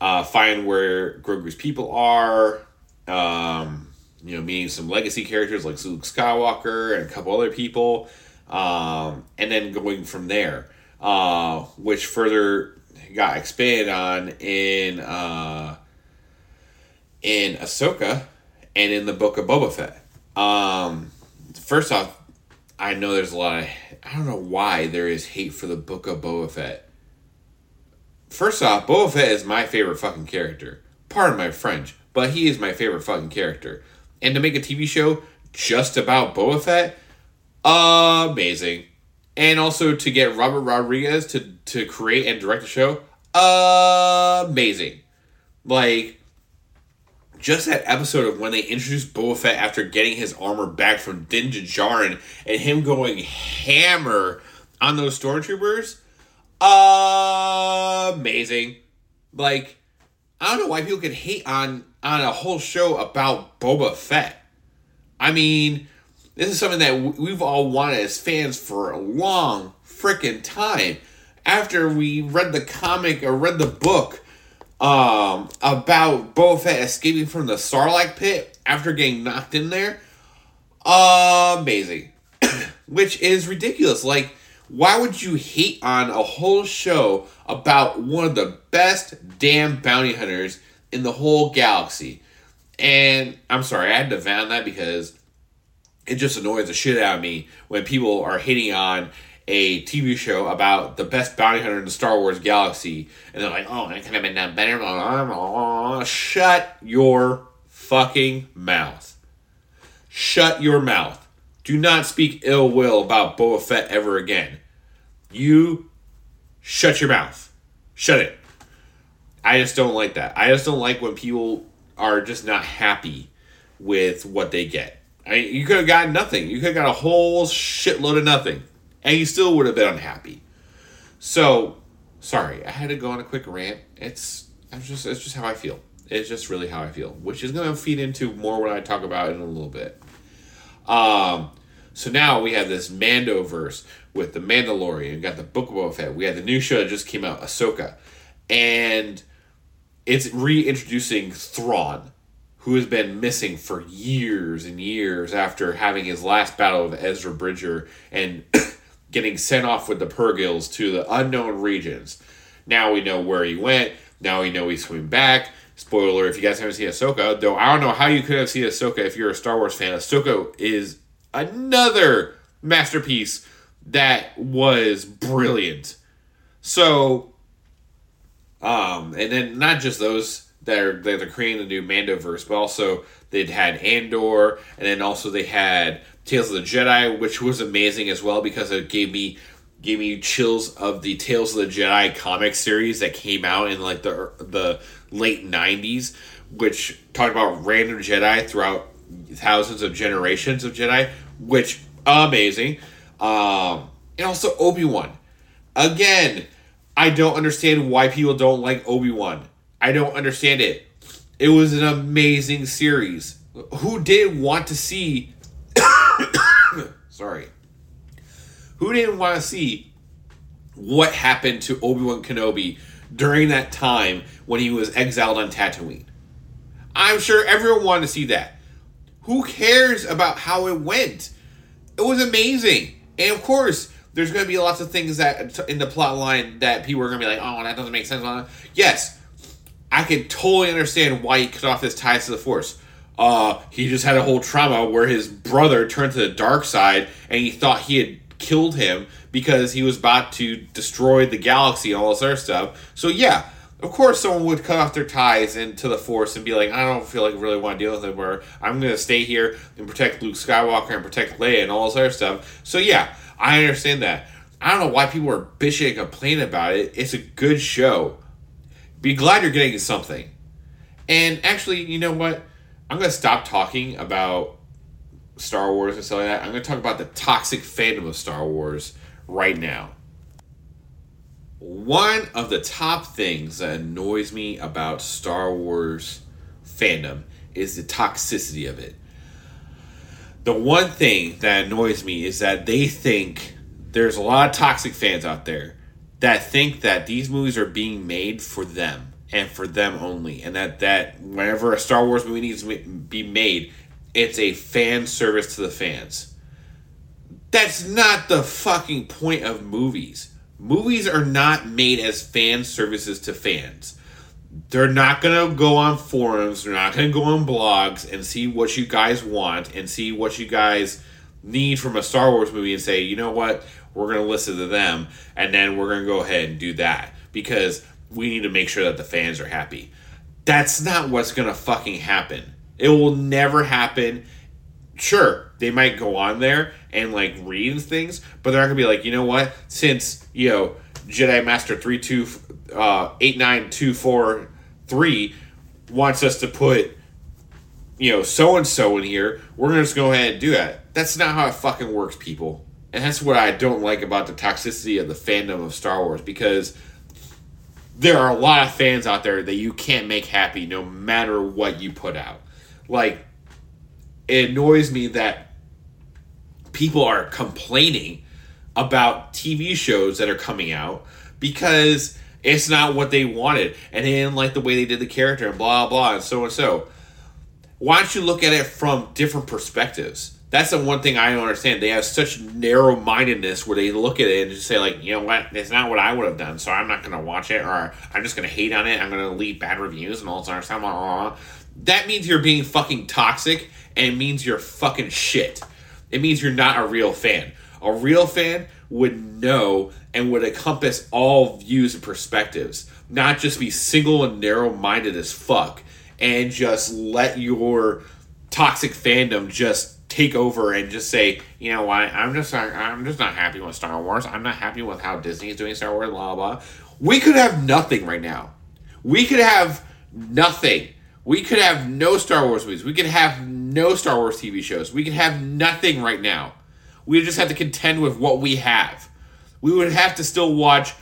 uh, find where Grogu's people are. Um, you know, meeting some legacy characters like Luke Skywalker and a couple other people, um, and then going from there, uh, which further got expanded on in uh, in Ahsoka and in the Book of Boba Fett. Um, first off, I know there's a lot of I don't know why there is hate for the Book of Boba Fett. First off, Boba Fett is my favorite fucking character. Pardon my French, but he is my favorite fucking character and to make a TV show just about Boba Fett, amazing. And also to get Robert Rodriguez to, to create and direct the show, amazing. Like, just that episode of when they introduced Boba Fett after getting his armor back from Din Djarin and him going hammer on those stormtroopers, amazing. Like, I don't know why people can hate on on a whole show about Boba Fett. I mean, this is something that we've all wanted as fans for a long freaking time. After we read the comic or read the book um, about Boba Fett escaping from the Sarlacc pit after getting knocked in there, amazing. [coughs] Which is ridiculous. Like, why would you hate on a whole show about one of the best damn bounty hunters in the whole galaxy? And I'm sorry, I had to vent that because it just annoys the shit out of me when people are hating on a TV show about the best bounty hunter in the Star Wars galaxy, and they're like, "Oh, it could have been done better." Shut your fucking mouth. Shut your mouth. Do not speak ill will about Boba Fett ever again. You shut your mouth. Shut it. I just don't like that. I just don't like when people are just not happy with what they get. I you could have gotten nothing. You could have got a whole shitload of nothing, and you still would have been unhappy. So, sorry, I had to go on a quick rant. It's I'm just it's just how I feel. It's just really how I feel, which is going to feed into more what I talk about in a little bit. Um, so now we have this Mando verse with the Mandalorian. We got the Book of Boba Fett. We had the new show that just came out, Ahsoka, and it's reintroducing Thrawn, who has been missing for years and years after having his last battle with Ezra Bridger and getting sent off with the Purrgils to the unknown regions. Now we know where he went. Now we know he's coming back. Spoiler: If you guys haven't seen Ahsoka, though, I don't know how you could have seen Ahsoka if you're a Star Wars fan. Ahsoka is another masterpiece that was brilliant. So, um, and then not just those that are that are creating the new Mandoverse, but also they'd had Andor, and then also they had Tales of the Jedi, which was amazing as well because it gave me gave me chills of the Tales of the Jedi comic series that came out in like the the late '90s, which talked about random Jedi throughout thousands of generations of Jedi, which amazing. Um, and also Obi Wan. Again, I don't understand why people don't like Obi Wan. I don't understand it. It was an amazing series. Who did want to see? Sorry. Who didn't want to see what happened to Obi Wan Kenobi during that time when he was exiled on Tatooine? I'm sure everyone wanted to see that. Who cares about how it went? It was amazing. And of course, there's going to be lots of things that in the plot line that people are going to be like, oh, that doesn't make sense. Yes, I can totally understand why he cut off his ties to the Force. Uh, he just had a whole trauma where his brother turned to the dark side and he thought he had killed him because he was about to destroy the galaxy and all this other stuff. So yeah, of course someone would cut off their ties into the Force and be like, I don't feel like I really want to deal with it. Where I'm going to stay here and protect Luke Skywalker and protect Leia and all this other stuff. So yeah, I understand that. I don't know why people are bitching and complaining about it. It's a good show. Be glad you're getting something. And actually, you know what? I'm to stop talking about Star Wars and stuff like that. I'm to talk about the toxic fandom of Star Wars right now. One of the top things that annoys me about Star Wars fandom is the toxicity of it. The one thing that annoys me is that they think there's a lot of toxic fans out there that think that these movies are being made for them and for them only, and that that whenever a Star Wars movie needs to be made, it's a fan service to the fans. That's not the fucking point of movies. Movies are not made as fan services to fans. They're not gonna go on forums. They're not gonna go on blogs and see what you guys want and see what you guys need from a Star Wars movie and say, you know what, we're going to listen to them, and then we're going to go ahead and do that because we need to make sure that the fans are happy. That's not what's going to fucking happen. It will never happen. Sure, they might go on there and like read things, but they're not gonna be like, you know what? Since you know Jedi Master three two uh, wants us to put you know so and so in here, we're gonna just go ahead and do that. That's not how it fucking works, people. And that's what I don't like about the toxicity of the fandom of Star Wars because there are a lot of fans out there that you can't make happy no matter what you put out. Like, it annoys me that people are complaining about TV shows that are coming out because it's not what they wanted and they didn't like the way they did the character and blah blah and so and so. Why don't you look at it from different perspectives? That's the one thing I don't understand. They have such narrow mindedness where they look at it and just say, like, you know what, it's not what I would have done, so I'm not gonna watch it or I'm just gonna hate on it, I'm gonna leave bad reviews and all this other stuff. That means you're being fucking toxic and it means you're fucking shit. It means you're not a real fan. A real fan would know and would encompass all views and perspectives, not just be single and narrow minded as fuck and just let your toxic fandom just take over and just say, you know what, I'm just I'm just not happy with Star Wars. I'm not happy with how Disney is doing Star Wars, blah blah. We could have nothing right now. We could have nothing. We could have no Star Wars movies. We could have no Star Wars TV shows. We could have nothing right now. We just have to contend with what we have. We would have to still watch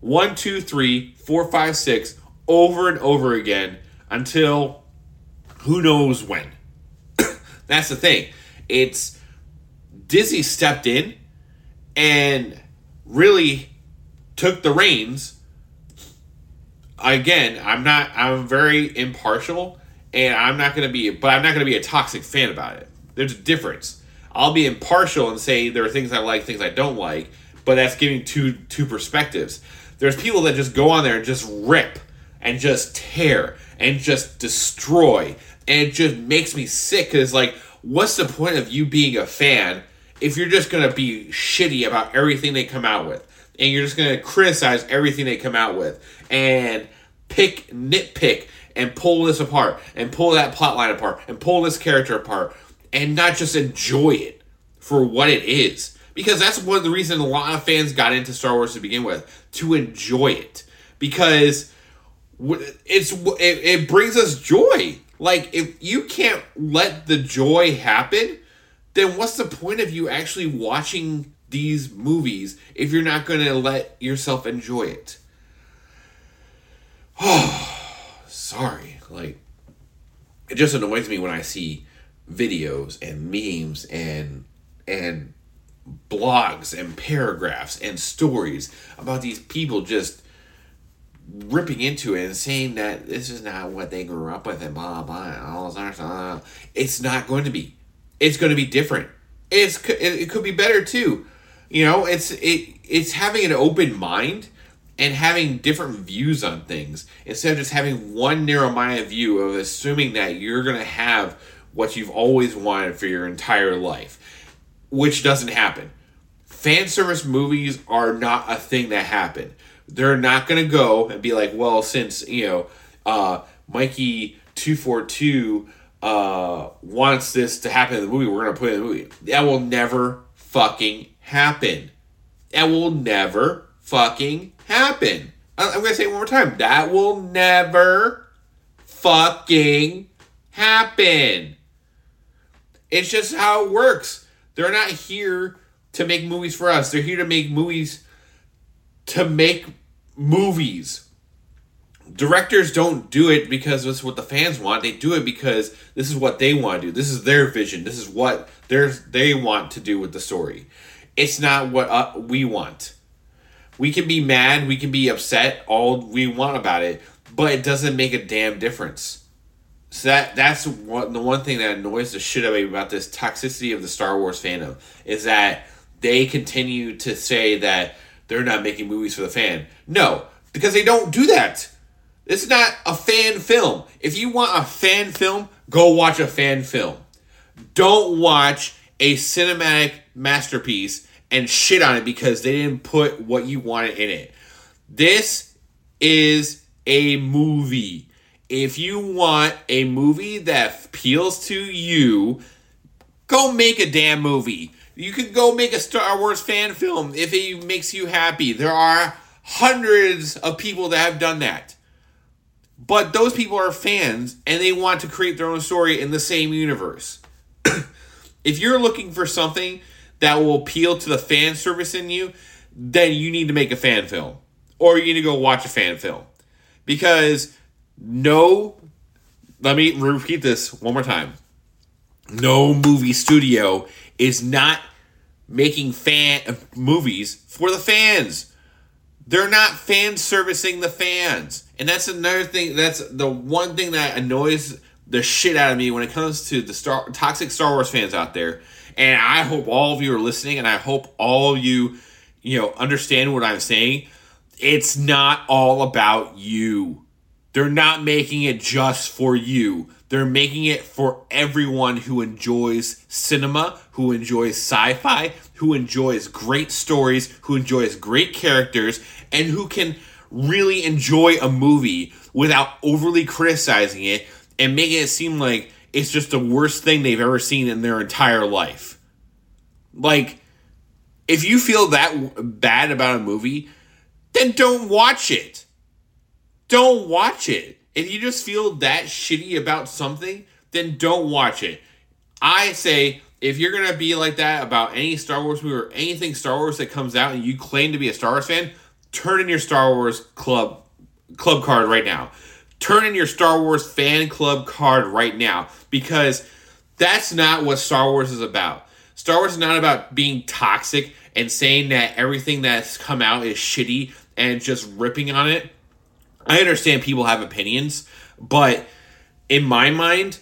one, two, three, four, five, six over and over again until who knows when. [coughs] That's the thing. It's Disney stepped in and really took the reins. Again, I'm not I'm very impartial and I'm not going to be but I'm not going to be a toxic fan about it. There's a difference. I'll be impartial and say there are things I like, things I don't like, but that's giving two two perspectives. There's people that just go on there and just rip and just tear and just destroy and it just makes me sick because like what's the point of you being a fan if you're just going to be shitty about everything they come out with? And you're just going to criticize everything they come out with and pick nitpick and pull this apart and pull that plot line apart and pull this character apart and not just enjoy it for what it is. Because that's one of the reasons a lot of fans got into Star Wars to begin with to enjoy it. Because it's it, it brings us joy like, if you can't let the joy happen, then what's the point of you actually watching these movies if you're not going to let yourself enjoy it? Oh, [sighs] sorry. Like, it just annoys me when I see videos and memes and and blogs and paragraphs and stories about these people just ripping into it and saying that this is not what they grew up with and blah blah and all this stuff. It's not going to be. It's going to be different. It's it could be better too. You know, it's it it's having an open mind and having different views on things instead of just having one narrow-minded view of assuming that you're going to have what you've always wanted for your entire life, which doesn't happen. Fan service movies are not a thing that happen they're not going to go and be like, well, since you know, uh, Mikey two four two uh, wants this to happen in the movie, we're going to put it in the movie. That will never fucking happen. That will never fucking happen. I'm going to say it one more time. That will never fucking happen. It's just how it works. They're not here to make movies for us. They're here to make movies to make movies. Directors don't do it because this is what the fans want. They do it because this is what they want to do. This is their vision. This is what they they want to do with the story. It's not what uh, we want. We can be mad, we can be upset all we want about it, but it doesn't make a damn difference. So that that's the one thing that annoys the shit out of me about this toxicity of the Star Wars fandom is that they continue to say that they're not making movies for the fan. No, because they don't do that. It's not a fan film. If you want a fan film, go watch a fan film. Don't watch a cinematic masterpiece and shit on it because they didn't put what you wanted in it. This is a movie. if you want a movie that appeals to you, go make a damn movie. You can go make a Star Wars fan film if it makes you happy. There are hundreds of people that have done that. But those people are fans and they want to create their own story in the same universe. [clears throat] if you're looking for something that will appeal to the fan service in you, then you need to make a fan film. Or you need to go watch a fan film. Because no, let me repeat this one more time. No movie studio is not making fan uh, movies for the fans. They're not fan servicing the fans. And that's another thing. That's the one thing that annoys the shit out of me when it comes to the star toxic Star Wars fans out there. And I hope all of you are listening, and I hope all of you, you know, understand what I'm saying. It's not all about you. They're not making it just for you. They're making it for everyone who enjoys cinema, who enjoys sci fi, who enjoys great stories, who enjoys great characters, and who can really enjoy a movie without overly criticizing it and making it seem like it's just the worst thing they've ever seen in their entire life. Like, if you feel that bad about a movie, then don't watch it. Don't watch it. If you just feel that shitty about something, then don't watch it. I say if you're gonna be like that about any Star Wars movie or anything Star Wars that comes out and you claim to be a Star Wars fan, turn in your Star Wars club club card right now. Turn in your Star Wars fan club card right now because that's not what Star Wars is about. Star Wars is not about being toxic and saying that everything that's come out is shitty and just ripping on it. I understand people have opinions, but in my mind,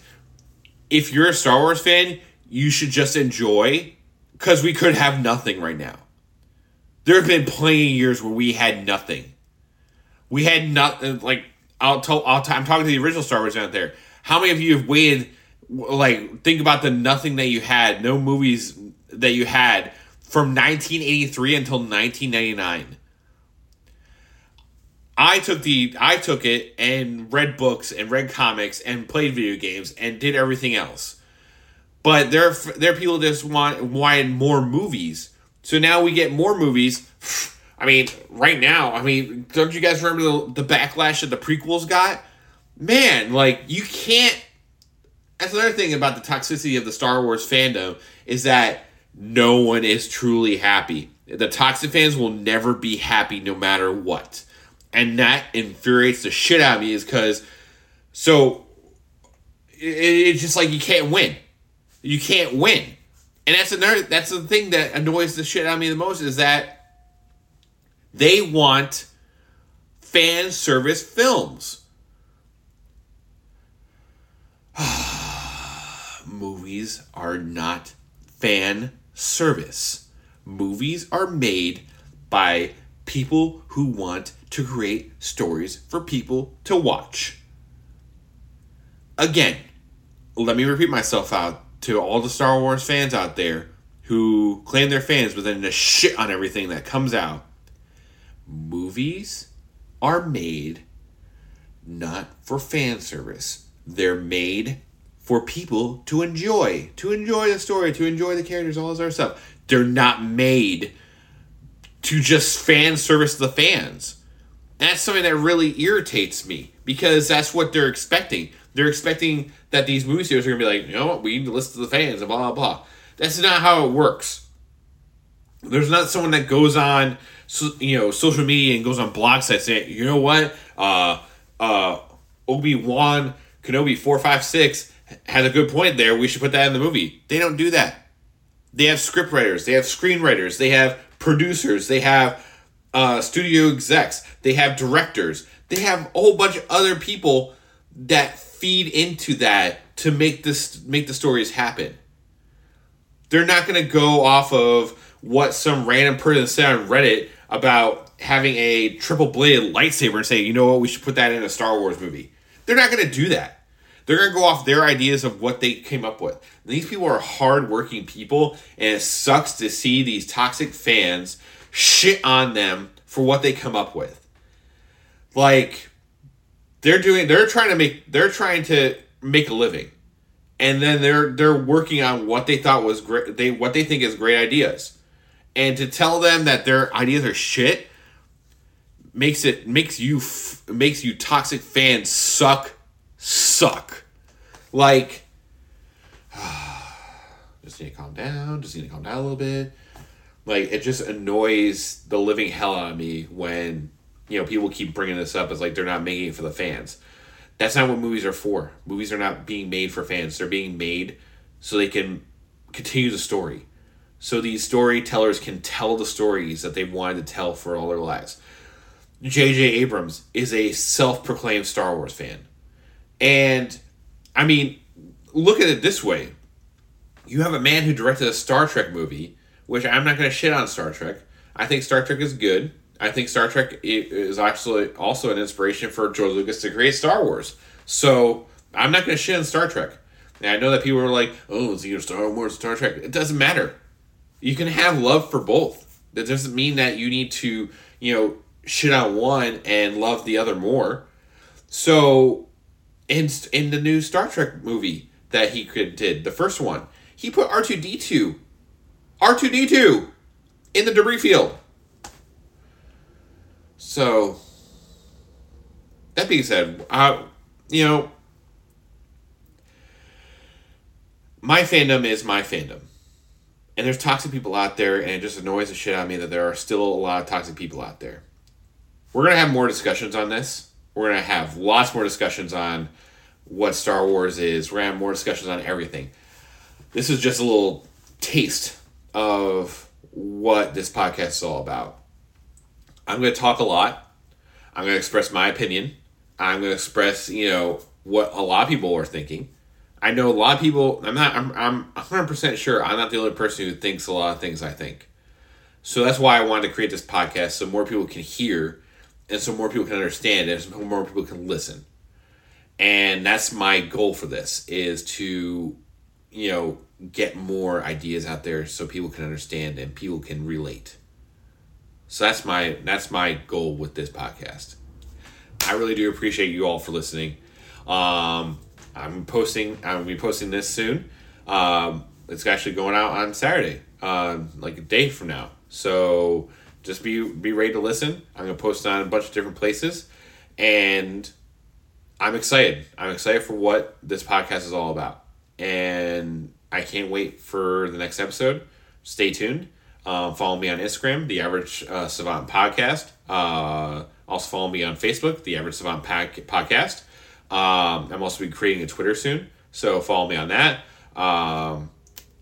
if you're a Star Wars fan, you should just enjoy because we could have nothing right now. There have been plenty of years where we had nothing. We had nothing. Like I'll tell. I'll t- I'm talking to the original Star Wars out there. How many of you have waited? Like think about the nothing that you had, no movies that you had from 1983 until 1999. I took the I took it and read books and read comics and played video games and did everything else. But there there are people that just want wanted more movies. So now we get more movies. [sighs] I mean, right now, I mean, don't you guys remember the, the backlash that the prequels got? Man, like you can't that's another thing about the toxicity of the Star Wars fandom is that no one is truly happy. The toxic fans will never be happy no matter what and that infuriates the shit out of me is because so it, it's just like you can't win. You can't win. And that's another that's the thing that annoys the shit out of me the most is that they want fan service films. [sighs] Movies are not fan service. Movies are made by people who want to create stories for people to watch. Again, let me repeat myself out to all the Star Wars fans out there who claim they're fans but then just shit on everything that comes out. Movies are made not for fan service. They're made for people to enjoy, to enjoy the story, to enjoy the characters, all this other stuff. They're not made to just fan service the fans. That's something that really irritates me because that's what they're expecting. They're expecting that these movie studios are going to be like, you know what, we need to listen to the fans and blah, blah, blah. That's not how it works. There's not someone that goes on, you know, social media and goes on blog sites saying, you know what, uh, uh, Obi Wan Kenobi four five six has a good point there. We should put that in the movie. They don't do that. They have scriptwriters, they have screenwriters, they have producers, they have uh, studio execs, they have directors, they have a whole bunch of other people that feed into that to make this make the stories happen. They're not going to go off of what some random person said on Reddit about having a triple bladed lightsaber and say, you know what, we should put that in a Star Wars movie. They're not going to do that. They're going to go off their ideas of what they came up with. These people are hardworking people, and it sucks to see these toxic fans shit on them for what they come up with. Like, they're doing they're trying to make they're trying to make a living. And then they're they're working on what they thought was great they what they think is great ideas. And to tell them that their ideas are shit makes it makes you f- makes you toxic fans suck suck. Like [sighs] just need to calm down just need to calm down a little bit. Like it just annoys the living hell out of me when you know people keep bringing this up as like they're not making it for the fans that's not what movies are for movies are not being made for fans they're being made so they can continue the story so these storytellers can tell the stories that they've wanted to tell for all their lives J.J. Abrams is a self proclaimed Star Wars fan. And, I mean, look at it this way you have a man who directed a Star Trek movie, which I'm not going to shit on Star Trek. I think Star Trek is good. I think Star Trek is actually also an inspiration for George Lucas to create Star Wars. So, I'm not going to shit on Star Trek. And I know that people are like, oh, it's either Star Wars or Star Trek. It doesn't matter. You can have love for both. That doesn't mean that you need to, you know, shit on one and love the other more. So, in in the new Star Trek movie that he did, the first one, he put R two D two, R two D two, in the debris field. So, that being said, uh, you know, my fandom is my fandom. And there's toxic people out there, and it just annoys the shit out of me that there are still a lot of toxic people out there we're gonna have more discussions on this. We're gonna have lots more discussions on what Star Wars is. We're gonna have more discussions on everything. This is just a little taste of what this podcast is all about. I'm gonna talk a lot. I'm gonna express my opinion. I'm gonna express, you know, what a lot of people are thinking. I know a lot of people. I'm not. I'm. I'm 100 percent sure. I'm not the only person who thinks a lot of things I think. So that's why I wanted to create this podcast so more people can hear and so more people can understand and so more people can listen and that's my goal for this is to you know get more ideas out there so people can understand and people can relate so that's my that's my goal with this podcast i really do appreciate you all for listening um, i'm posting i'm gonna be posting this soon um, it's actually going out on saturday uh, like a day from now so just be be ready to listen. I'm gonna post on a bunch of different places, and I'm excited. I'm excited for what this podcast is all about, and I can't wait for the next episode. Stay tuned. Um, follow me on Instagram, the Average uh, Savant Podcast. Uh, also follow me on Facebook, the Average Savant Podcast. Um, I'm also be creating a Twitter soon, so follow me on that. Um,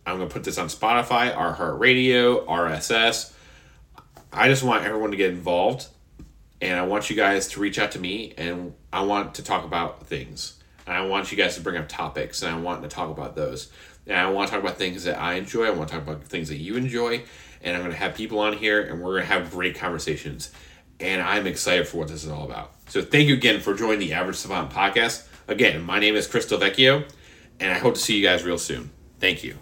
I'm gonna put this on Spotify, iHeartRadio, RSS. I just want everyone to get involved and I want you guys to reach out to me and I want to talk about things. And I want you guys to bring up topics and I want to talk about those. And I want to talk about things that I enjoy. I want to talk about things that you enjoy. And I'm going to have people on here and we're going to have great conversations. And I'm excited for what this is all about. So thank you again for joining the Average Savant podcast. Again, my name is Crystal Vecchio and I hope to see you guys real soon. Thank you.